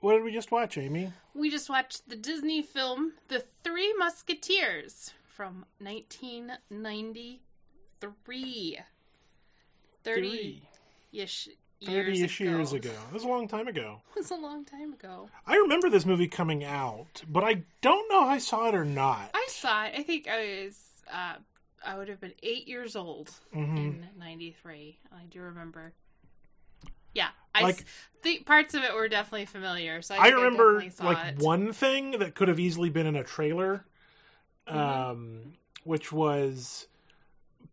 what did we just watch, Amy? We just watched the Disney film The Three Musketeers from 1993. 30 ish years, 30-ish ago. years ago. That was a long time ago. It was a long time ago. I remember this movie coming out, but I don't know if I saw it or not. I saw it. I think I was, uh, I would have been eight years old Mhm. in 93. I do remember. I Like- s- the parts of it were definitely familiar. So I, I remember saw like it. one thing that could have easily been in a trailer, Mm-hmm. um, which was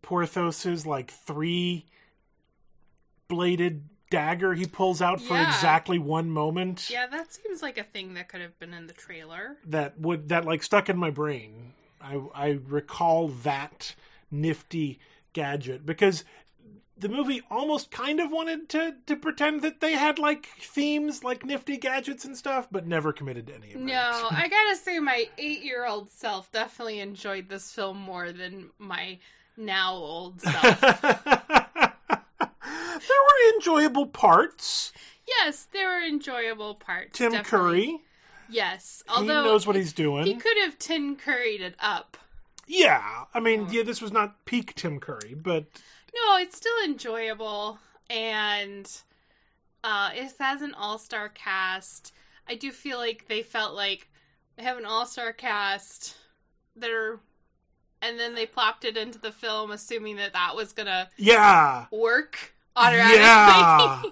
Porthos's like three bladed dagger he pulls out for Yeah. exactly one moment. Yeah, that seems like a thing that could have been in the trailer. That would that like stuck in my brain. I I recall that nifty gadget because the movie almost kind of wanted to to pretend that they had like themes like nifty gadgets and stuff, but never committed to any of that. No. I gotta say, my eight year old self definitely enjoyed this film more than my now old self. there were enjoyable parts. yes, there were enjoyable parts. Tim definitely. Curry, Yes, he although knows what he's doing. he could have Tim Curried it up. yeah, I mean, yeah, this was not peak Tim Curry, but No, it's still enjoyable, and uh, it has an all star cast. I do feel like they felt like they have an all star cast that are, and then they plopped it into the film, assuming that that was gonna yeah, work automatically, Yeah.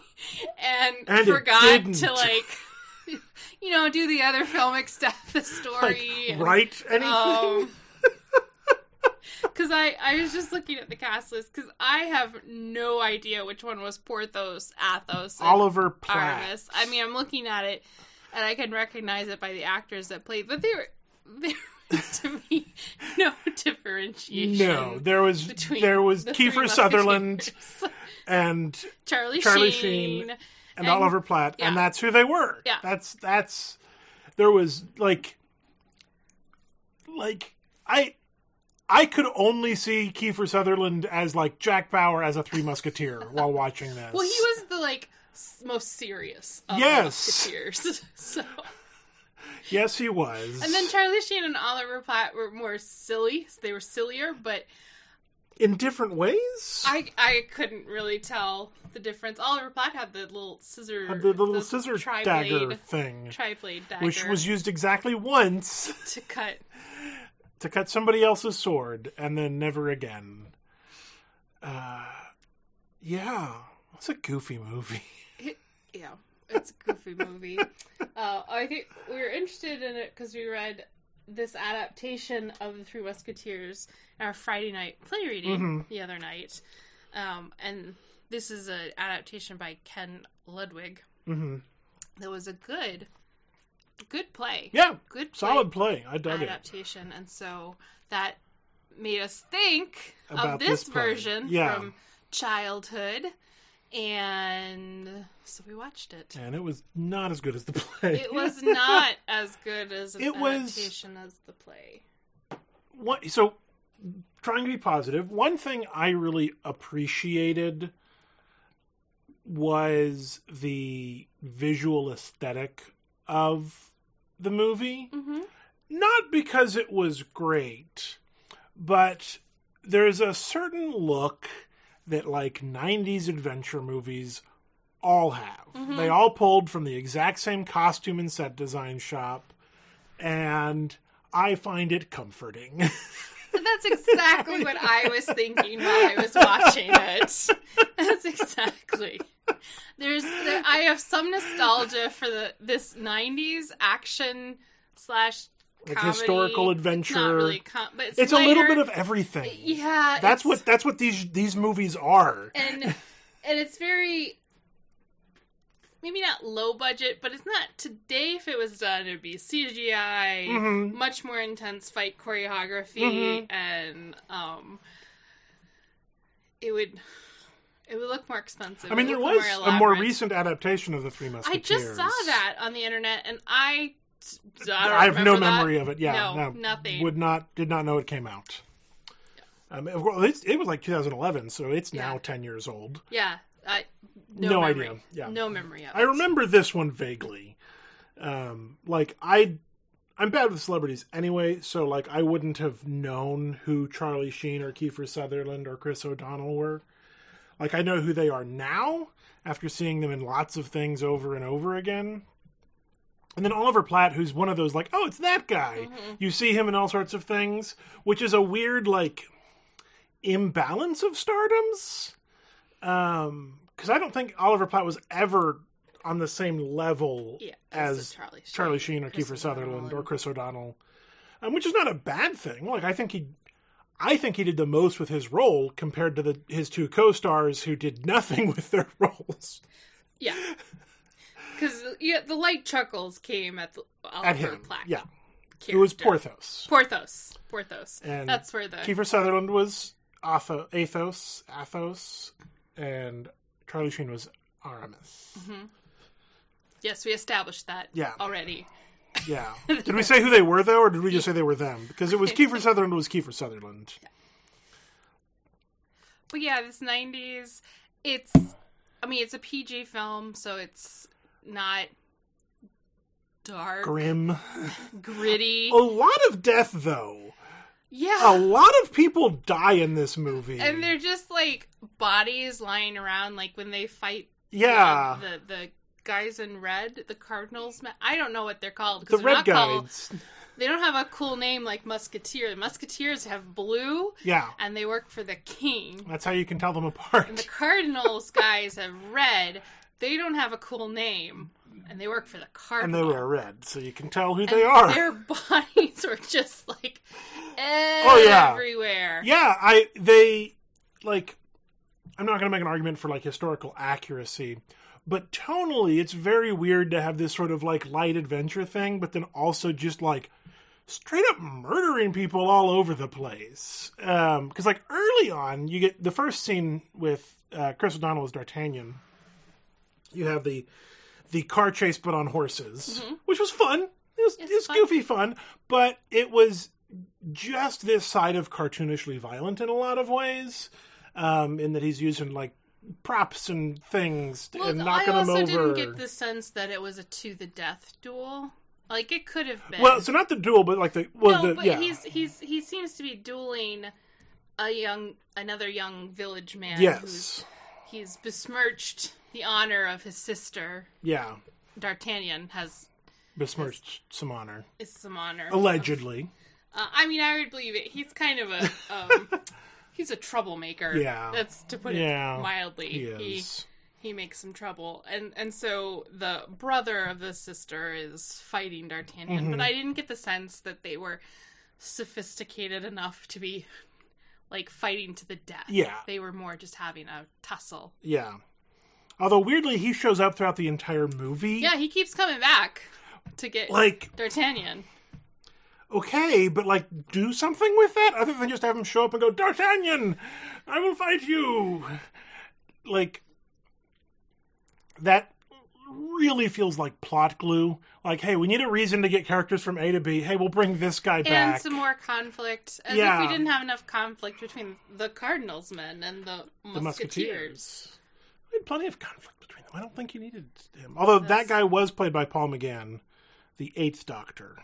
and, And forgot to like, you know, do the other filmic stuff, the like story, and- write anything. um, because I I was just looking at the cast list because I have no idea which one was Porthos, Athos, and Oliver Platt. Aramis. I mean, I'm looking at it and I can recognize it by the actors that played, but there there was to me no differentiation. No, there was between there was the Kiefer Sutherland and Charlie, Charlie Sheen, Sheen, and, And- Oliver Platt, and that's who they were. Yeah. That's that's there was like like I I could only see Kiefer Sutherland as like Jack Bauer as a Three Musketeer while watching this. Well, he was the like most serious of Yes. the Musketeers. so, Yes, he was. and then Charlie Sheen and Oliver Platt were more silly. They were sillier, but in different ways. I I couldn't really tell the difference. Oliver Platt had the little scissor, Had the little scissor tri-blade, dagger thing, tri-blade dagger, which was used exactly once to cut. To cut somebody else's sword, and then never again. Uh, yeah, it's a goofy movie. It, yeah, it's a goofy movie. Uh, I think we were interested in it because we read this adaptation of the Three Musketeers in our Friday night play reading Mhm. the other night, um, and this is an adaptation by Ken Ludwig. hmm That was a good, good play. Yeah, good play. solid play. I dug it. adaptation, and so that made us think About of this, this play. version Yeah. from childhood, and so we watched it. And it was not as good as the play. It was not as good as an It was- adaptation as the play. One, so, trying to be positive, one thing I really appreciated was the visual aesthetic of the movie. Mm-hmm. Not because it was great, but there's a certain look that like 90s adventure movies all have. Mhm. They all pulled from the exact same costume and set design shop, and I find it comforting. That's exactly what I was thinking while I was watching it. That's exactly. There's, there, I have some nostalgia for the this '90s action slash like comedy. historical It's adventure. not really com- but it's, it's a little bit of everything. yeah. That's what that's what these these movies are. and and it's very maybe not low budget, but it's not today. If it was done, it'd be CGI, Mhm. much more intense fight choreography, Mhm. and um, it would it would look more expensive. I mean, there was a more recent adaptation of the Three Musketeers. I just saw that on the internet, and I. I, don't I have no that. memory of it. Yeah, no, no, nothing. Would not did not know it came out. Um, well, it was like 2011, so it's now Yeah. 10 years old. Yeah, I no, No idea. Yeah. no memory of it. I remember this one vaguely. Um, like I, I'm bad with celebrities anyway, so like I wouldn't have known who Charlie Sheen or Kiefer Sutherland or Chris O'Donnell were. Like I know who they are now after seeing them in lots of things over and over again. And then Oliver Platt, who's one of those like, oh, it's that guy. You see him in all sorts of things, which is a weird like imbalance of stardoms. Um, because I don't think Oliver Platt was ever on the same level Yeah, as Charlie Sheen, Charlie Sheen or Chris Kiefer Sutherland or Chris O'Donnell, um, which is not a bad thing. Like I think he, I think he did the most with his role compared to the his two co-stars who did nothing with their roles Yeah. Because yeah, the light chuckles came at the Oliver at him. Platt. Yeah, it was. Porthos. Porthos. Porthos. And That's where the Kiefer Sutherland was Atho- Athos, Athos, and Charlie Sheen was Aramis. Mm-hmm. yes, we established that. Yeah. Already. Yeah. Did we say who they were though, or did we just say they were them? Because it was Kiefer Sutherland It was Kiefer Sutherland. But yeah, this '90s. It's. I mean, it's a PG film, so it's not dark, Grim. gritty. A lot of death though. Yeah. A lot of people die in this movie. and they're just like bodies lying around, like when they fight. yeah. The the guys in red, the cardinals, I don't know what they're called. The red not called- guys. They don't have a cool name like Musketeer. The Musketeers have blue, Yeah. and they work for the king. That's how you can tell them apart. And the. Cardinals guys have red. They don't have a cool name, and they work for the carpet. And they wear red, so you can tell who And they are. Their bodies were just like Oh, yeah. everywhere. Yeah, I they like I'm not going to make an argument for like historical accuracy, but tonally it's very weird to have this sort of like light adventure thing but then also just like straight up murdering people all over the place. Um cuz like early on you get the first scene with uh, Chris O'Donnell as D'Artagnan. You have the the car chase but on horses, which was fun. It was, Mm-hmm. It's it was fun. goofy fun, but it was just this side of cartoonishly violent in a lot of ways. Um, in that he's using like props and things Well, and knocking them over. I also didn't get the sense that it was a to the death duel. Like it could have been. Well, so not the duel, but like the well, no, the but yeah, he's he's he seems to be dueling a young another young village man. who's yes, he's besmirched the honor of his sister. yeah, D'Artagnan has besmirched some honor is some honor. allegedly. Uh, I mean, I would believe it. He's kind of a um, he's a troublemaker. Yeah. that's to put Yeah, it mildly. He is. he makes some trouble, and and so the brother of the sister is fighting D'Artagnan. Mm-hmm. But I didn't get the sense that they were sophisticated enough to be like fighting to the death. Yeah. they were more just having a tussle. Yeah. Although weirdly, he shows up throughout the entire movie. Yeah, he keeps coming back to get Like D'Artagnan. okay, but like do something with that other than just have him show up and go, D'Artagnan, I will fight you. Like that really feels like plot glue. Like, hey, we need a reason to get characters from A to B. Hey, we'll bring this guy And back. And some more conflict, as Yeah. if we didn't have enough conflict between the Cardinals men and the the Musketeers. Musketeers. We had plenty of conflict between them. I don't think you needed him. Although that guy was played by Paul McGann, the eighth Doctor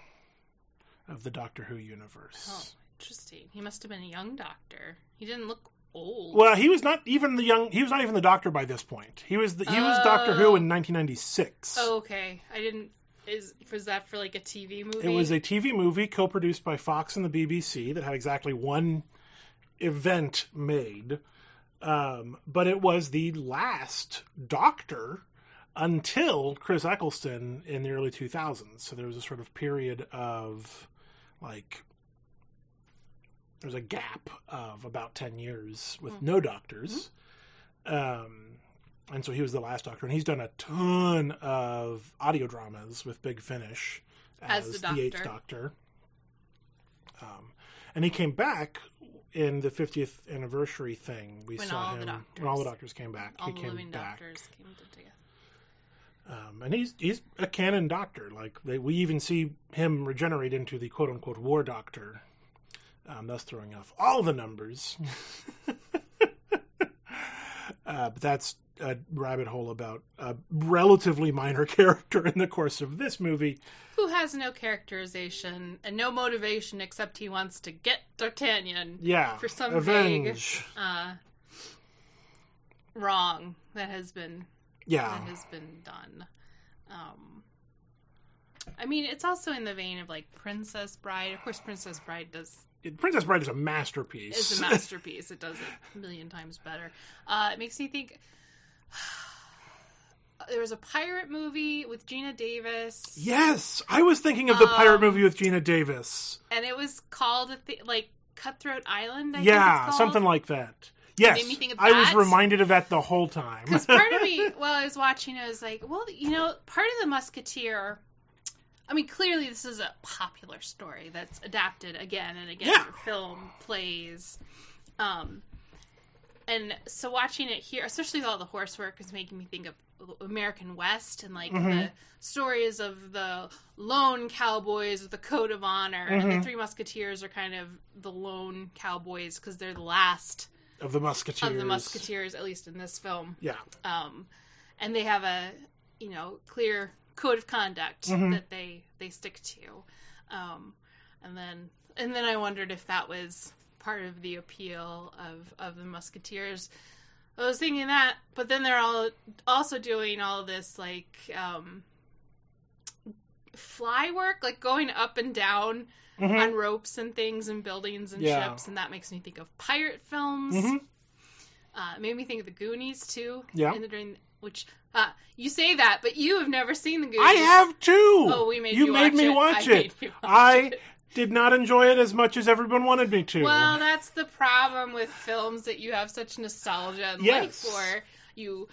of the Doctor Who universe. Oh, interesting. He must have been a young doctor. He didn't look old. Well, he was not even the young. He was not even the Doctor by this point. He was the, he was Doctor Who in 1996. oh, okay. I didn't. Is was that for like a TV movie? It was a TV movie co-produced by Fox and the BBC that had exactly one event made, um, but it was the last Doctor until Chris Eccleston in the early 2000s. So there was a sort of period of like there's a gap of about 10 years with no doctors. Um, and so he was the last doctor, and he's done a ton of audio dramas with Big Finish As as, the the, eighth Doctor. Doctor. Um, and he came back in the 50th anniversary thing. We When saw him when all the doctors- came back. all he the came living back, doctors came together. um, and he's he's a canon doctor. Like they, we even see him regenerate into the quote unquote war doctor. Um, thus throwing off all the numbers. uh, but that's a rabbit hole about a relatively minor character in the course of this movie. Who has no characterization and no motivation except he wants to get D'Artagnan Yeah, for some avenge. vague uh, wrong that has been Yeah, that has been done. Um, I mean, it's also in the vein of like Princess Bride. Of course, Princess Bride does Princess Bride is a masterpiece. It's a masterpiece. it does it a million times better. Uh, it makes me think. There was a pirate movie with Geena Davis, yes, I was thinking of the pirate Um, movie with Geena Davis. and it was called a th- like Cutthroat Island. I think yeah, something like that. Yes, made me think of I was reminded of that the whole time. Because part of me, while I was watching, I was like, well, you know, part of the Musketeer. I mean, clearly this is a popular story that's adapted again and again Yeah. for film, plays. Um, and so watching it here, especially with all the horse work, is making me think of American West and like Mm-hmm. the stories of the lone cowboys with the code of honor. Mm-hmm. the Three Musketeers are kind of the lone cowboys because they're the last of the Musketeers. of the Musketeers, at least in this film Yeah, um, and they have a you know clear code of conduct Mm-hmm. that they they stick to um, and then and then i wondered if that was part of the appeal of of the musketeers i was thinking that but then they're all also doing all this like um fly work like going up and down Mhm. on ropes and things and buildings and Yeah. ships and that makes me think of pirate films Mhm. uh, it made me think of the Goonies too. Yeah. During which uh, you say that, but you have never seen the Goonies. I have too. Oh, we made you you made watch me it. watch I it. watch I it. did not enjoy it as much as everyone wanted me to. Well, that's the problem with films that you have such nostalgia and Yes. like for. You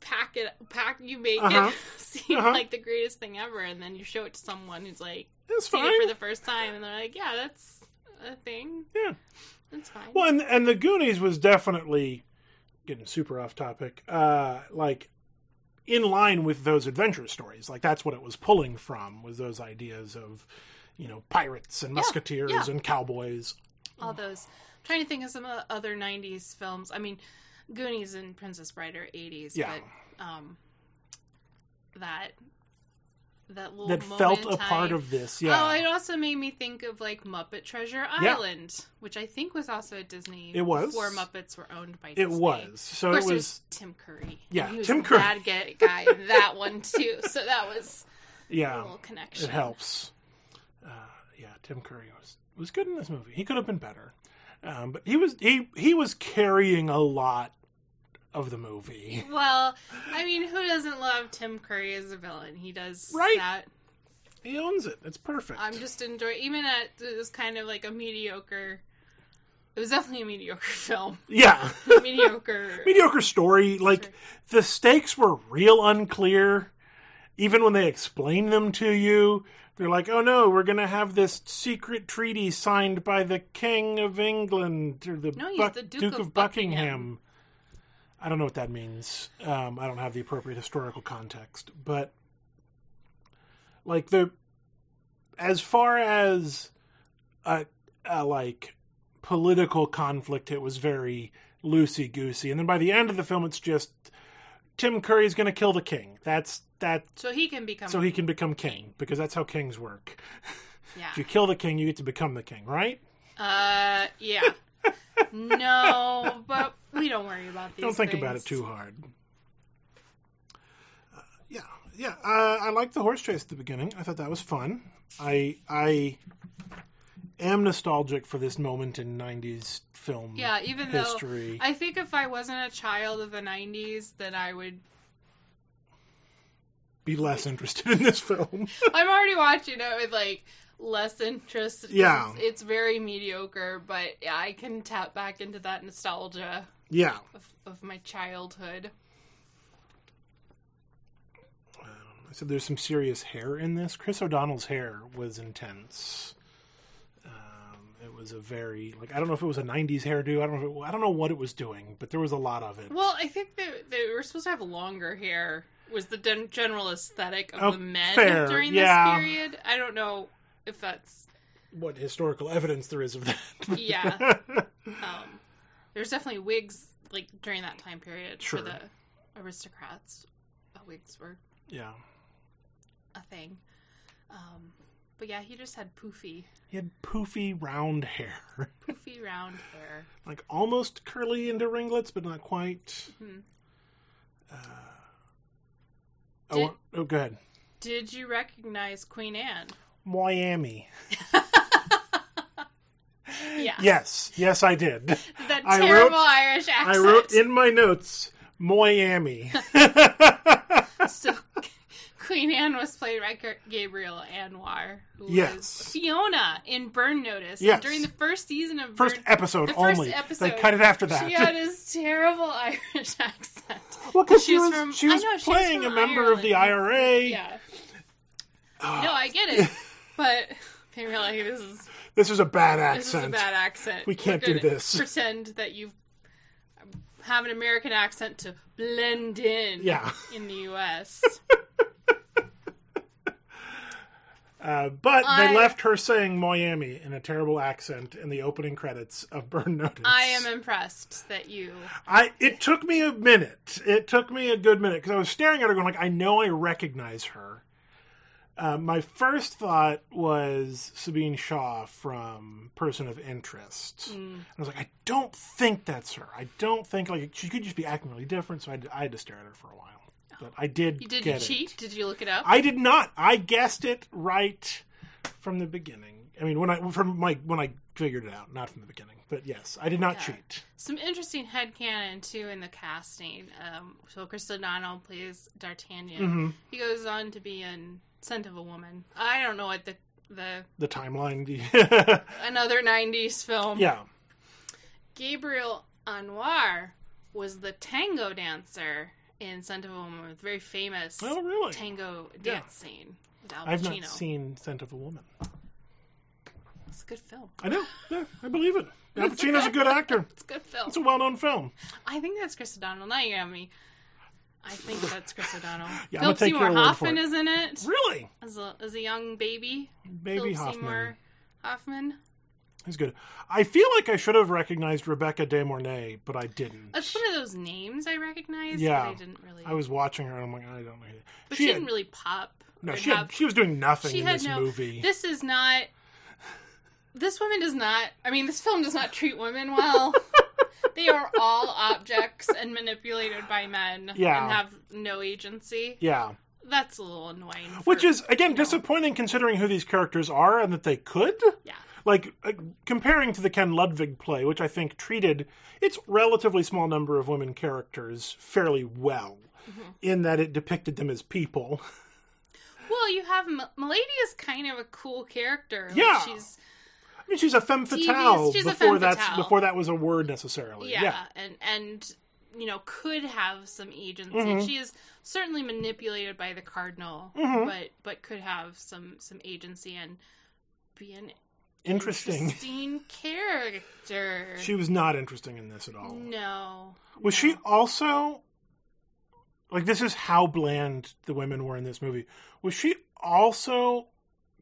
pack it, pack. You make Uh-huh. it seem Uh-huh. like the greatest thing ever, and then you show it to someone who's like seen fine. it for the first time, and they're like, "Yeah, that's a thing. yeah. That's fine." Well, and and the Goonies was definitely getting super off topic. Uh, like in line with those adventure stories. Like that's what it was pulling from was those ideas of you know pirates and musketeers yeah. and cowboys. all those. I'm trying to think of some of the other '90s films. I mean, Goonies and Princess Bride are '80s, Yeah. but um, that that little That moment felt a part of this. Yeah, Oh, it also made me think of like Muppet Treasure Yeah. Island, which I think was also at Disney. It was. before Muppets were owned by Disney. it was. So Of course, it it was. Tim Curry. Yeah, was Tim Curry. bad guy in that one too. So that was a Yeah, little connection. it helps. Uh, yeah, Tim Curry was was good in this movie. He could have been better, um, but he was he he was carrying a lot of the movie. Well, I mean, who doesn't love Tim Curry as a villain? He does Right. that He owns it. It's perfect. I'm just enjoying, even at it was kind of like a mediocre. It was definitely a mediocre film. yeah. mediocre. mediocre story. Like the stakes were real unclear. Even when they explain them to you, they're like, "Oh no, we're gonna have this secret treaty signed by the King of England or the, No, Buck- the Duke of Buckingham." I don't know what that means. Um, I don't have the appropriate historical context, but like the as far as a, a like political conflict, it was very loosey goosey. And then by the end of the film, it's just Tim Curry's going to kill the king. That's that, so he can become. so he can become king because that's how kings work. yeah. If you kill the king, you get to become the king, right? Uh, yeah. No, but we don't worry about these. Don't think about it too hard. Uh, yeah, yeah. Uh, I liked the horse chase at the beginning. I thought that was fun. I I am nostalgic for this moment in '90s film Yeah, even history. though I think if I wasn't a child of the '90s, then I would. Be less interested in this film. I'm already watching it with like less interest. Yeah. it's, it's very mediocre, but yeah, I can tap back into that nostalgia yeah. of, of my childhood. I said there's some serious hair in this. Chris O'Donnell's hair was intense. Um, it was a very like I don't know if it was a '90s hairdo. I don't know. If it, I don't know what it was doing, but there was a lot of it. Well, I think that they were supposed to have longer hair. Was the gen- general aesthetic of Oh, the men fair, during yeah. this period? I don't know if that's what historical evidence there is of that? Yeah. um, there's definitely wigs like during that time period Sure. for the aristocrats, wigs were Yeah. a thing. Um, but yeah, he just had poofy, He had poofy round hair. poofy round hair. like almost curly into ringlets, but not quite. Mhm. Uh, Did- oh, oh, go ahead. Did you recognize Queen Anne? Miami. Yeah, Yes, yes, I did. that I terrible wrote- Irish accent. I wrote in my notes Miami. So, Queen Anne was played by Gabrielle Anwar, who Yes. was Fiona in Burn Notice. And Yes. during the first season of First Burn, episode The first only. episode, they cut it after that. she had this terrible Irish accent. well, because she she was from- she was know, she was playing a member of the IRA. Yeah, Ah, no, I get it, but they were like, "This is this is a bad accent. this is a bad accent. We can't do this." Pretend that you have an American accent to blend in. Yeah. in the U.S. Uh, but I- they left her saying Miami in a terrible accent in the opening credits of Burn Notice. I am impressed that you. I it took me a minute. It took me a good minute because I was staring at her, going like, I know I recognize her. Uh, my first thought was Sameen Shaw from Person of Interest. Mm. I was like, I don't think that's her. I don't think like she could just be acting really different. So I, had- I had to stare at her for a while. But I did. You did get you it. cheat? Did you look it up? I did not. I guessed it right from the beginning. I mean, when I from my when I figured it out, not from the beginning. But yes, I did not Okay. cheat. Some interesting headcanon too in the casting. Um, so Chris O'Donnell plays D'Artagnan. hmm He goes on to be in Scent of a Woman. I don't know what the the The timeline. another '90s film. yeah. Gabrielle Anwar was the tango dancer in Scent of a Woman, very famous Oh, really? tango Yeah. dance scene I've not seen Scent of a Woman. It's a good film. I know. Yeah, I believe it. Al Pacino's a good actor. It's a good film. It's a well-known film. I think that's Chris O'Donnell. Now you got me. I think that's Chris O'Donnell. Yeah, I'm Philip Seymour your word for Hoffman is in it Really, as a as a young baby. Baby Philip Hoffman. Seymour Hoffman. He's good. I feel like I should have recognized Rebecca De Mornay, but I didn't. That's one of those names I recognized, Yeah. but I didn't really. I was watching her, and I'm like, I don't know. but she, had- didn't really pop. No, she had, she was doing nothing she in had this no- movie. This is not. This woman does not. I mean, this film does not treat women well. they are all objects and manipulated by men Yeah. and have no agency. yeah, That's a little annoying. which is again you know. disappointing considering who these characters are and that they could. yeah. Like uh, comparing to the Ken Ludwig play, which I think treated its relatively small number of women characters fairly well, Mm-hmm. in that it depicted them as people. Well, you have M- Milady is kind of a cool character. Like, Yeah. she's I mean, she's a femme fatale she's before fatale. before that was a word necessarily. yeah, Yeah, and and you know could have some agency. Mhm. She is certainly manipulated by the cardinal, Mhm. but but could have some some agency and be an interesting. interesting character. She was not interesting in this at all. no, Was no. she also like this is how bland the women were in this movie. Was she also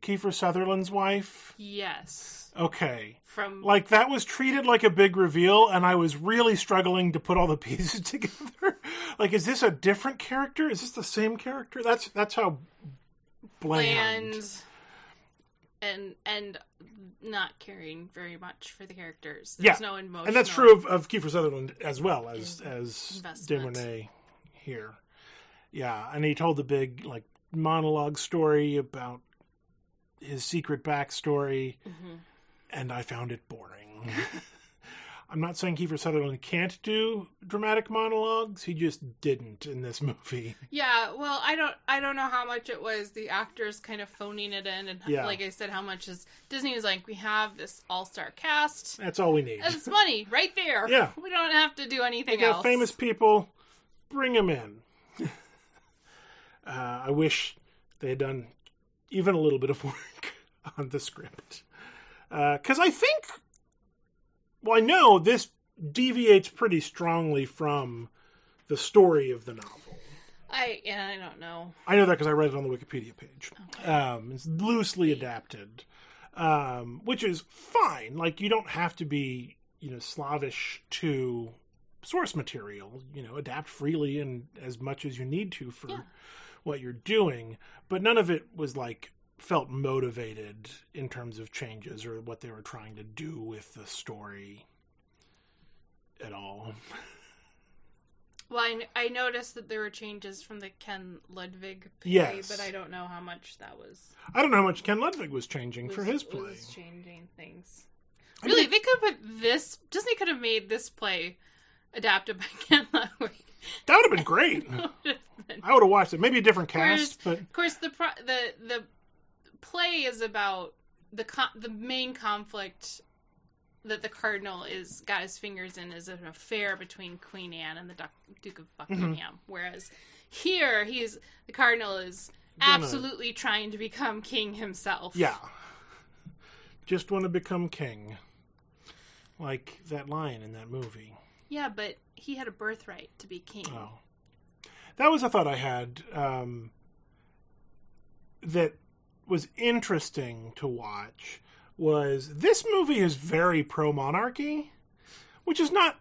Kiefer Sutherland's wife? Yes, Okay. from Like that was treated like a big reveal and I was really struggling to put all the pieces together. like is this a different character? Is this the same character? That's that's how bland. bland and and not caring very much for the characters. There's Yeah, no emotion. And that's true of, of Kiefer Sutherland as well as as. De Mornay here. Yeah, and he told the big like monologue story about his secret backstory, Mhm. and I found it boring. I'm not saying Kiefer Sutherland can't do dramatic monologues; he just didn't in this movie. Yeah, well, I don't, I don't know how much it was the actors kind of phoning it in, and Yeah. like I said, how much is Disney was like, we have this all-star cast, That's all we need. it's money right there. Yeah. we don't have to do anything else. famous people, bring them in. uh, I wish they had done even a little bit of work on the script. Because I think, well, I know this deviates pretty strongly from the story of the novel. I, yeah, I don't know. I know that because I read it on the Wikipedia page. Okay. Um, it's loosely adapted, um, which is fine. Like you don't have to be, you know, slavish to source material. You know, adapt freely and as much as you need to for Yeah. What you're doing, but none of it was like felt motivated in terms of changes or what they were trying to do with the story at all. Well, I, I noticed that there were changes from the Ken Ludwig play, Yes. but I don't know how much that was. I don't know how much Ken Ludwig was changing for his play. Was changing things. I Really, mean- they could have put this. Disney could have made this play adapted by Ken Ludwig. That would have been great. It would have been- I would have watched it. Maybe a different cast, but Of course, the pro- the the play is about the con- the main conflict that the cardinal is got his fingers in is an affair between Queen Anne and the Duc- Duke of mm-hmm. Buckingham. Whereas here, he's the cardinal is absolutely trying to become king himself. yeah. Just want to become king. Like that line in that movie. yeah, but he had a birthright to be king. Oh. That was a thought I had um, that was interesting to watch was this movie is very pro monarchy, which is not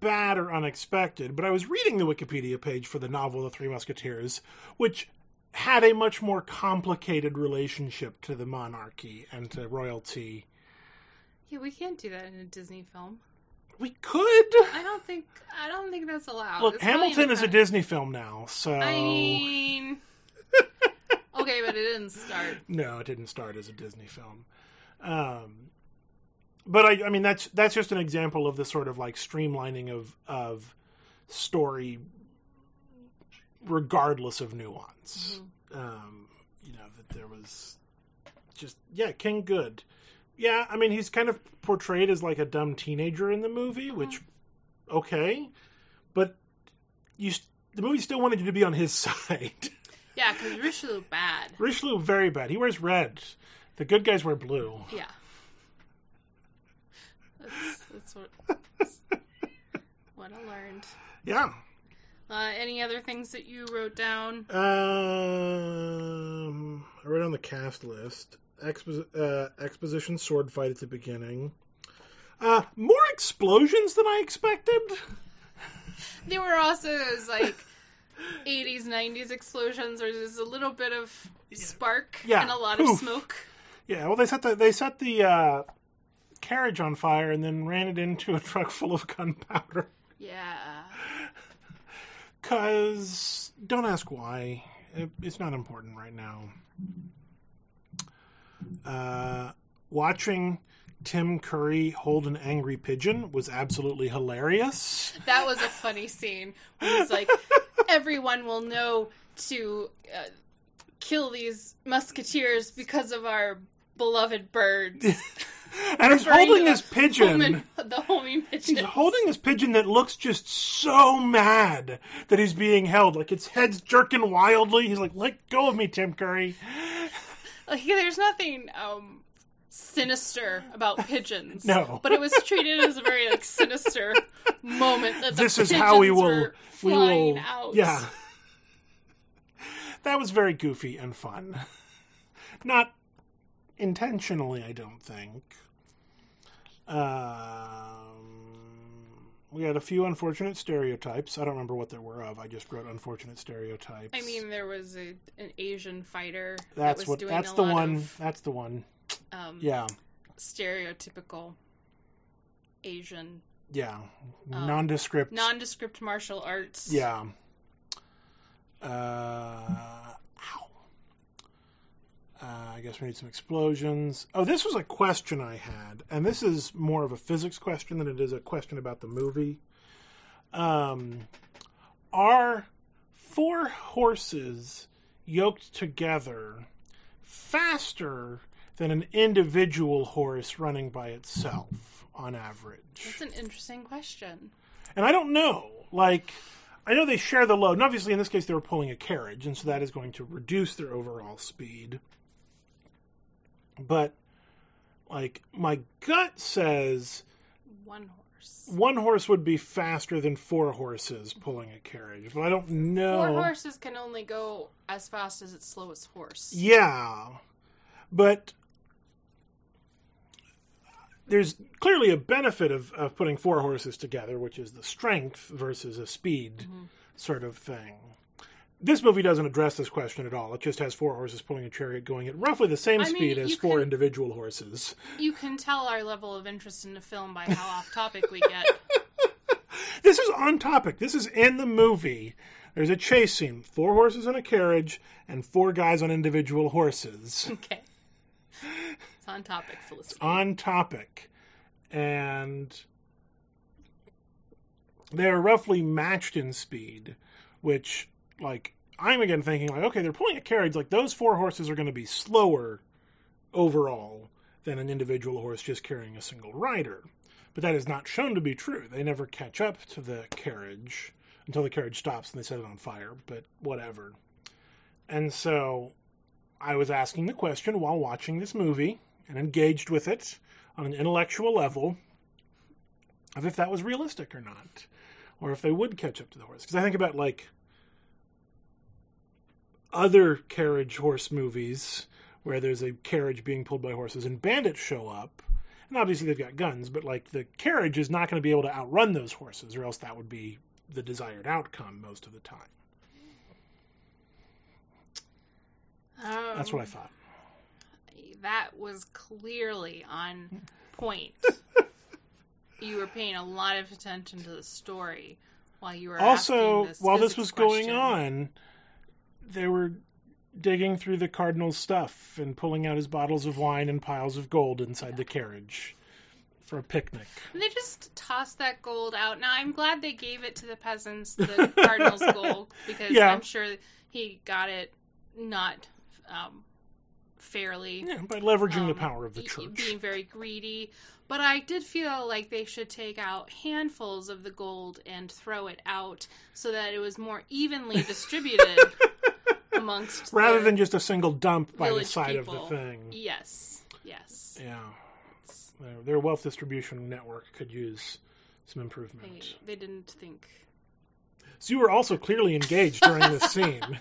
bad or unexpected, but I was reading the Wikipedia page for the novel The Three Musketeers, which had a much more complicated relationship to the monarchy and to royalty. Yeah, we can't do that in a Disney film. We could. I don't think I don't think that's allowed. Look, It's Hamilton is a Disney film now, so I mean, okay, but it didn't start. No, it didn't start as a Disney film. Um, but I, I mean, that's that's just an example of the sort of like streamlining of of story, regardless of nuance. Um, you know that there was just yeah, King Good. Yeah, I mean he's kind of portrayed as like a dumb teenager in the movie, which okay, but you the movie still wanted you to be on his side. Yeah, because Richelieu bad. Richelieu very bad. He wears red. The good guys wear blue. Yeah. That's, that's what, that's what I learned. Yeah. Uh, any other things that you wrote down? Um, I wrote on the cast list. Expo- uh, exposition sword fight at the beginning. Uh, more explosions than I expected. There were also those like 80s, 90s explosions where there's a little bit of spark Yeah, and a lot poof. of smoke. Yeah, well, they set the they set the uh, carriage on fire and then ran it into a truck full of gunpowder. Yeah. Cause don't ask why. It, it's not important right now. Uh, watching Tim Curry hold an angry pigeon was absolutely hilarious. That was a funny scene. Where he's like, everyone will know to uh, kill these musketeers because of our beloved birds. And he's holding to his the pigeon. Homing, the homing pigeon. He's holding this pigeon that looks just so mad that he's being held. Like its head's jerking wildly. He's like, "Let go of me, Tim Curry." Like, there's nothing um, sinister about pigeons. No. but it was treated as a very like sinister moment. That the this is how we will we will out. yeah that was very goofy and fun not intentionally i don't think um, we had a few unfortunate stereotypes i don't remember what there were of i just wrote unfortunate stereotypes I mean, there was a, an Asian fighter that that's was what doing that's a the lot one of that's the one um, yeah stereotypical Asian yeah Um, nondescript nondescript martial arts. Yeah. Uh. Uh, I guess we need some explosions. Oh, this was a question I had, and this is more of a physics question than it is a question about the movie. Um, are four horses yoked together faster than an individual horse running by itself on average? That's an interesting question. And I don't know. Like, I know they share the load. And obviously, in this case, they were pulling a carriage, and so that is going to reduce their overall speed. But, like, my gut says One horse. one horse would be faster than four horses pulling a carriage. But I don't know. Four horses can only go as fast as its slowest horse. Yeah. But there's clearly a benefit of, of putting four horses together, which is the strength versus a speed mm-hmm. sort of thing. This movie doesn't address this question at all. It just has four horses pulling a chariot going at roughly the same I mean, speed as four can- individual horses. You can tell our level of interest in the film by how off topic we get. This is on topic. This is in the movie. There's a chase scene, four horses in a carriage, and four guys on individual horses. Okay. It's on topic, Felicity. on topic. And they're roughly matched in speed, which, like, I'm again thinking, like, okay, they're pulling a carriage. Like, those four horses are going to be slower overall than an individual horse just carrying a single rider. But that is not shown to be true. They never catch up to the carriage until the carriage stops and they set it on fire, but whatever. And so I was asking the question while watching this movie and engaged with it on an intellectual level of if that was realistic or not, or if they would catch up to the horse. Because I think about like other carriage horse movies where there's a carriage being pulled by horses and bandits show up. And obviously they've got guns, but like the carriage is not going to be able to outrun those horses, or else that would be the desired outcome most of the time. Um, That's what I thought. That was clearly on point. you were paying a lot of attention to the story while you were also this while this physics was going on they were digging through the cardinal's stuff and pulling out his bottles of wine and piles of gold inside the carriage for a picnic And they just tossed that gold out. Now I'm glad they gave it to the peasants, the cardinal's gold, because Yeah. I'm sure he got it not um, fairly. yeah, by leveraging the um, power of the church being very greedy. But I did feel like they should take out handfuls of the gold and throw it out so that it was more evenly distributed amongst rather than just a single dump by the side people. of the thing Yes, yes. yeah their, wealth distribution network could use some improvement they didn't think. so you were also clearly engaged during this scene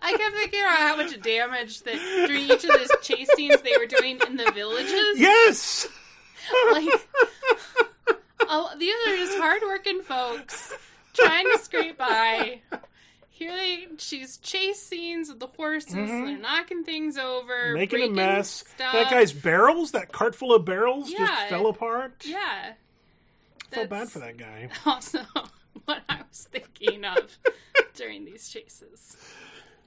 I kept thinking about how much damage that during each of those chase scenes they were doing in the villages. yes Like, oh, these are just hardworking folks trying to scrape by. Here they, she's chase scenes with the horses. and They're knocking things over, Mm-hmm. making a mess Stuff. that guy's barrels that cart full of barrels just fell apart Yeah, felt bad for that guy Also, what I was thinking of during these chases.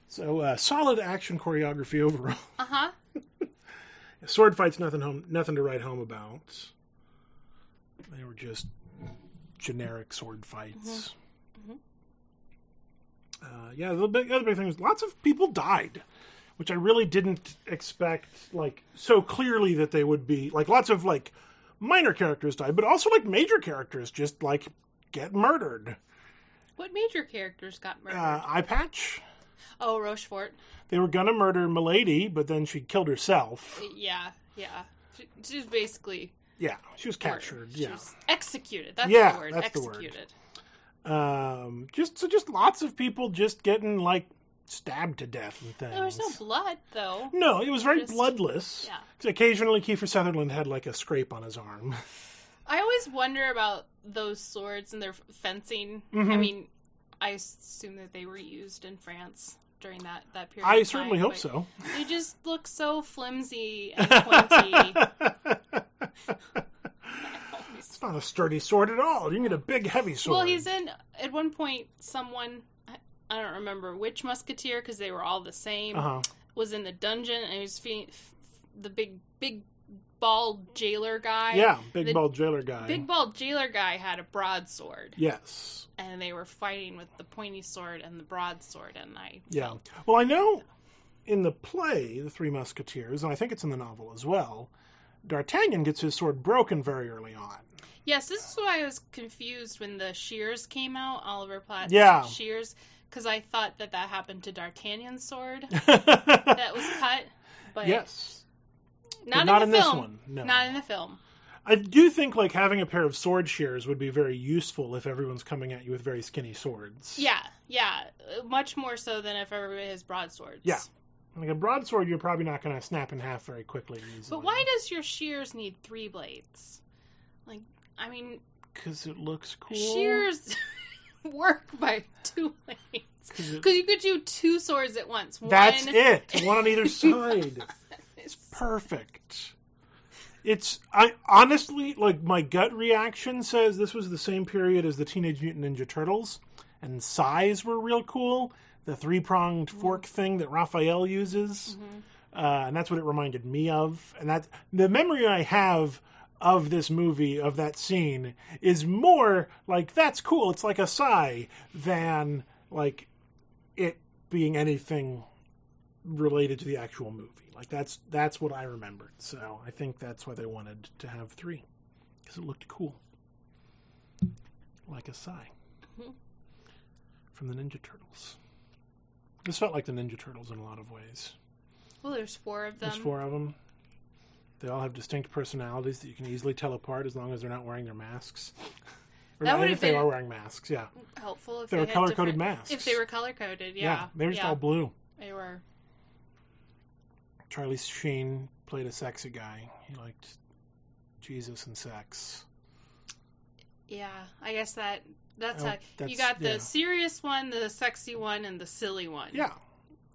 So uh, solid action choreography overall. Uh huh. Sword fights nothing home, nothing to write home about. They were just generic sword fights. Uh, yeah, the big, other big thing is lots of people died, which I really didn't expect. Like so clearly that they would be like lots of like minor characters died, but also like major characters just like get murdered. What major characters got murdered? Uh, Eye Patch. oh, Rochefort. They were gonna murder Milady, but then she killed herself. Yeah, yeah. She, she was basically Yeah, she was murdered. captured. She Yeah. was executed. That's Yeah, the word. that's the word. Um, just so just lots of people just getting like stabbed to death and things. There was no blood, though. No, it was very Just- bloodless. yeah. Occasionally, Kiefer Sutherland had like a scrape on his arm. I always wonder about those swords and their fencing. I Mhm. mean, I assume that they were used in France during that that period. I certainly time, hope so. They just look so flimsy and pointy. it's not a sturdy sword at all. You need a big, heavy sword. well, he's in. At one point, someone I- don't remember which musketeer because they were all the same. Uh huh. Was in the dungeon and he was feeding f- the big big bald jailer guy. Yeah, big the bald jailer guy. Big bald jailer guy had a broadsword, Yes. and they were fighting with the pointy sword and the broadsword, and I Yeah. Well, I know in the play, The Three Musketeers, and I think it's in the novel as well. D'Artagnan gets his sword broken very early on. Yes, this is why I was confused when the shears came out, Oliver Platt's Yeah. shears, because I thought that that happened to D'Artagnan's sword that was cut, but yes. not, not in in the this film. one, no. Not in the film. I do think like having a pair of sword shears would be very useful if everyone's coming at you with very skinny swords. Yeah, yeah, uh, much more so than if everybody has broadswords. Yeah. Like a broadsword, you're probably not going to snap in half very quickly. and easily. But why does your shears need three blades? I mean, Because it looks cool. shears work by two blades. it- Because you could do two swords at once. That's One- it. One on either side. It's perfect. It's I honestly like my gut reaction says this was the same period as the Teenage Mutant Ninja Turtles, and sais were real cool. The three pronged fork thing that Raphael uses, uh, and that's what it reminded me of. And that the memory I have of this movie of that scene is more like that's cool. It's like a sai than like it being anything related to the actual movie. Like that's that's what I remembered. So I think that's why they wanted to have three because it looked cool, like a sai mm-hmm. from the Ninja Turtles. This felt like the Ninja Turtles in a lot of ways. Well, there's four of them. There's four of them. They all have distinct personalities that you can easily tell apart as long as they're not wearing their masks. Or That would've if they are wearing masks, yeah. Helpful if They they, were color-coded different- masks. If they were color coded, yeah. they were just yeah, all blue. They were. Charlie Sheen played a sexy guy. He liked Jesus and sex. Yeah, I guess that that's Oh, how that's- you got the yeah. serious one, the sexy one, and the silly one. Yeah.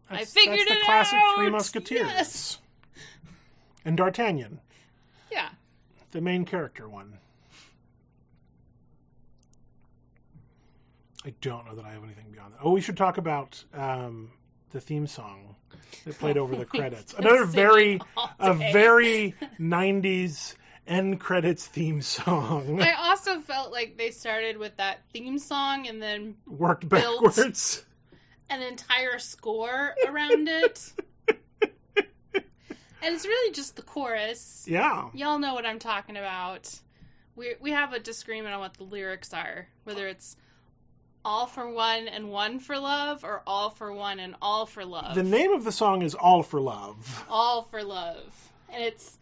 I That's, figured that's the it classic Three! Musketeers. Yes. And D'Artagnan, Yeah. the main character one. I don't know that I have anything beyond that. Oh, we should talk about um, the theme song that played over the credits. Another very, a very '90s end credits theme song. I also felt like they started with that theme song and then Worked built- backwards. an entire score around it. and it's really just the chorus. Yeah. Y'all know what I'm talking about. We we have a disagreement on what the lyrics are, whether it's all for one and one for love or all for one and all for love. The name of the song is All for Love. all for love. And it's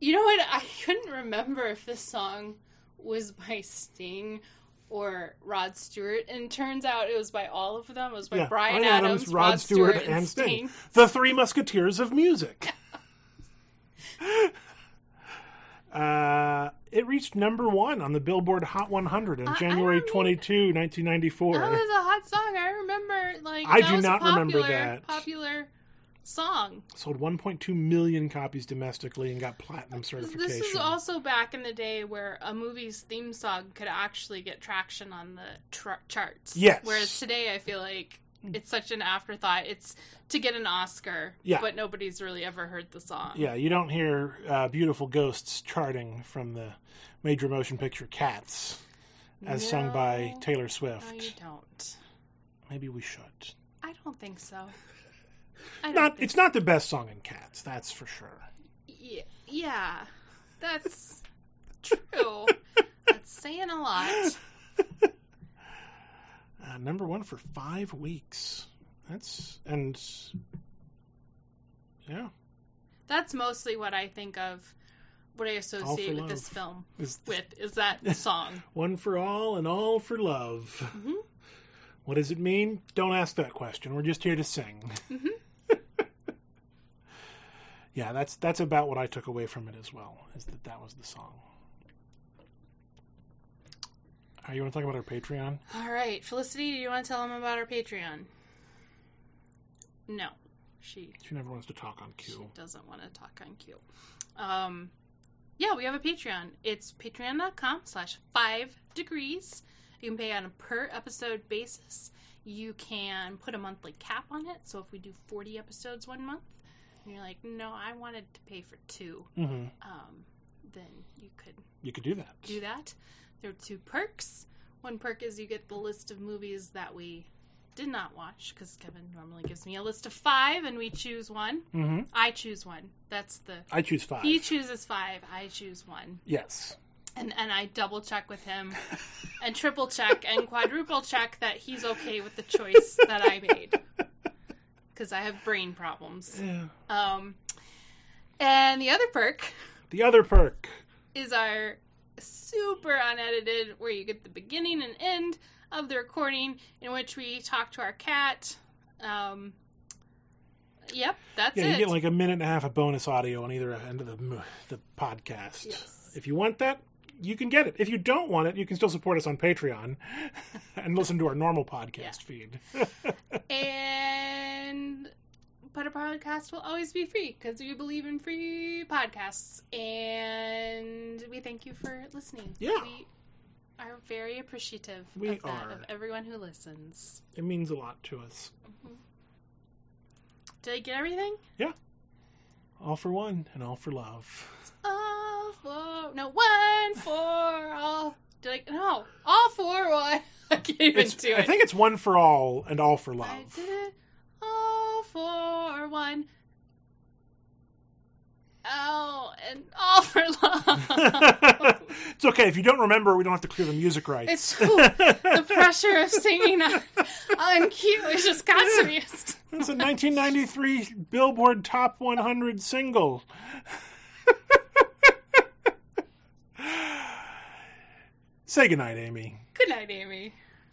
you know what I couldn't remember if this song was by Sting or Rod Stewart and it turns out it was by all of them. It was by Yeah, Brian Bryan Adams, Rod, Stewart, and Sting. The Three Musketeers of Music. uh, it reached number one on the Billboard Hot 100 on I- I January don't 22, 1994. That was a hot song. I remember like I do not remember popular- that. popular song. Sold 1.2 million copies domestically and got platinum certification. This is also back in the day where a movie's theme song could actually get traction on the charts. Yes. Whereas today, I feel like it's such an afterthought. It's to get an Oscar, Yeah. but nobody's really ever heard the song. yeah, you don't hear uh, Beautiful Ghosts charting from the major motion picture Cats as sung by Taylor Swift. No, you don't. Maybe we should. I don't think so. Don't Not, think it's not the best song in Cats, that's for sure. Yeah, yeah, that's true. that's saying a lot. Uh, number one for five weeks. That's and yeah, That's mostly what I think of. What I associate with this film is with is that song. one for all and all for love. Mhm. What does it mean? Don't ask that question. We're just here to sing. Mhm. yeah, that's that's about what I took away from it as well. Is that that was the song. Right, you want to talk about our Patreon? All right, Felicity, do you want to tell them about our Patreon? No, she She never wants to talk on she cue. doesn't want to talk on cue. Um, yeah, we have a Patreon. It's patreon.com slash five degrees. You can pay on a per episode basis. You can put a monthly cap on it. So if we do 40 episodes one month, and you're like, no, I wanted to pay for two, hmm um, then you could You could do that. do that. There are two perks. One perk is you get the list of movies that we did not watch because Kevin normally gives me a list of five and we choose one. hmm I choose one. That's the I choose five. he chooses five. I choose one, yes. and and I double check with him, and triple check and quadruple check that he's okay with the choice that I made because I have brain problems. Yeah. Um, and the other perk The other perk. is our super unedited, where you get the beginning and end of the recording, in which we talk to our cat. Um, Yep, that's Yeah, it. you get like a minute and a half of bonus audio on either end of the the podcast. Yes. If you want that, you can get it. If you don't want it, you can still support us on Patreon and listen to our normal podcast feed. and but a podcast will always be free because we believe in free podcasts and we thank you for listening Yeah. we are very appreciative We of that are. of everyone who listens It means a lot to us. Mm-hmm. did i get everything Yeah. All for one and all for love. all for no one for all did i no all for one i can't even It's, do it I think it's one for all and all for I love. did it for one Oh, and all for love. it's okay if you don't remember. We don't have to clear the music rights. It's ooh, the pressure of singing on, on cue. is just got to me. It's a 1993 Billboard Top 100 single. Say goodnight, Amy. Good night, Amy.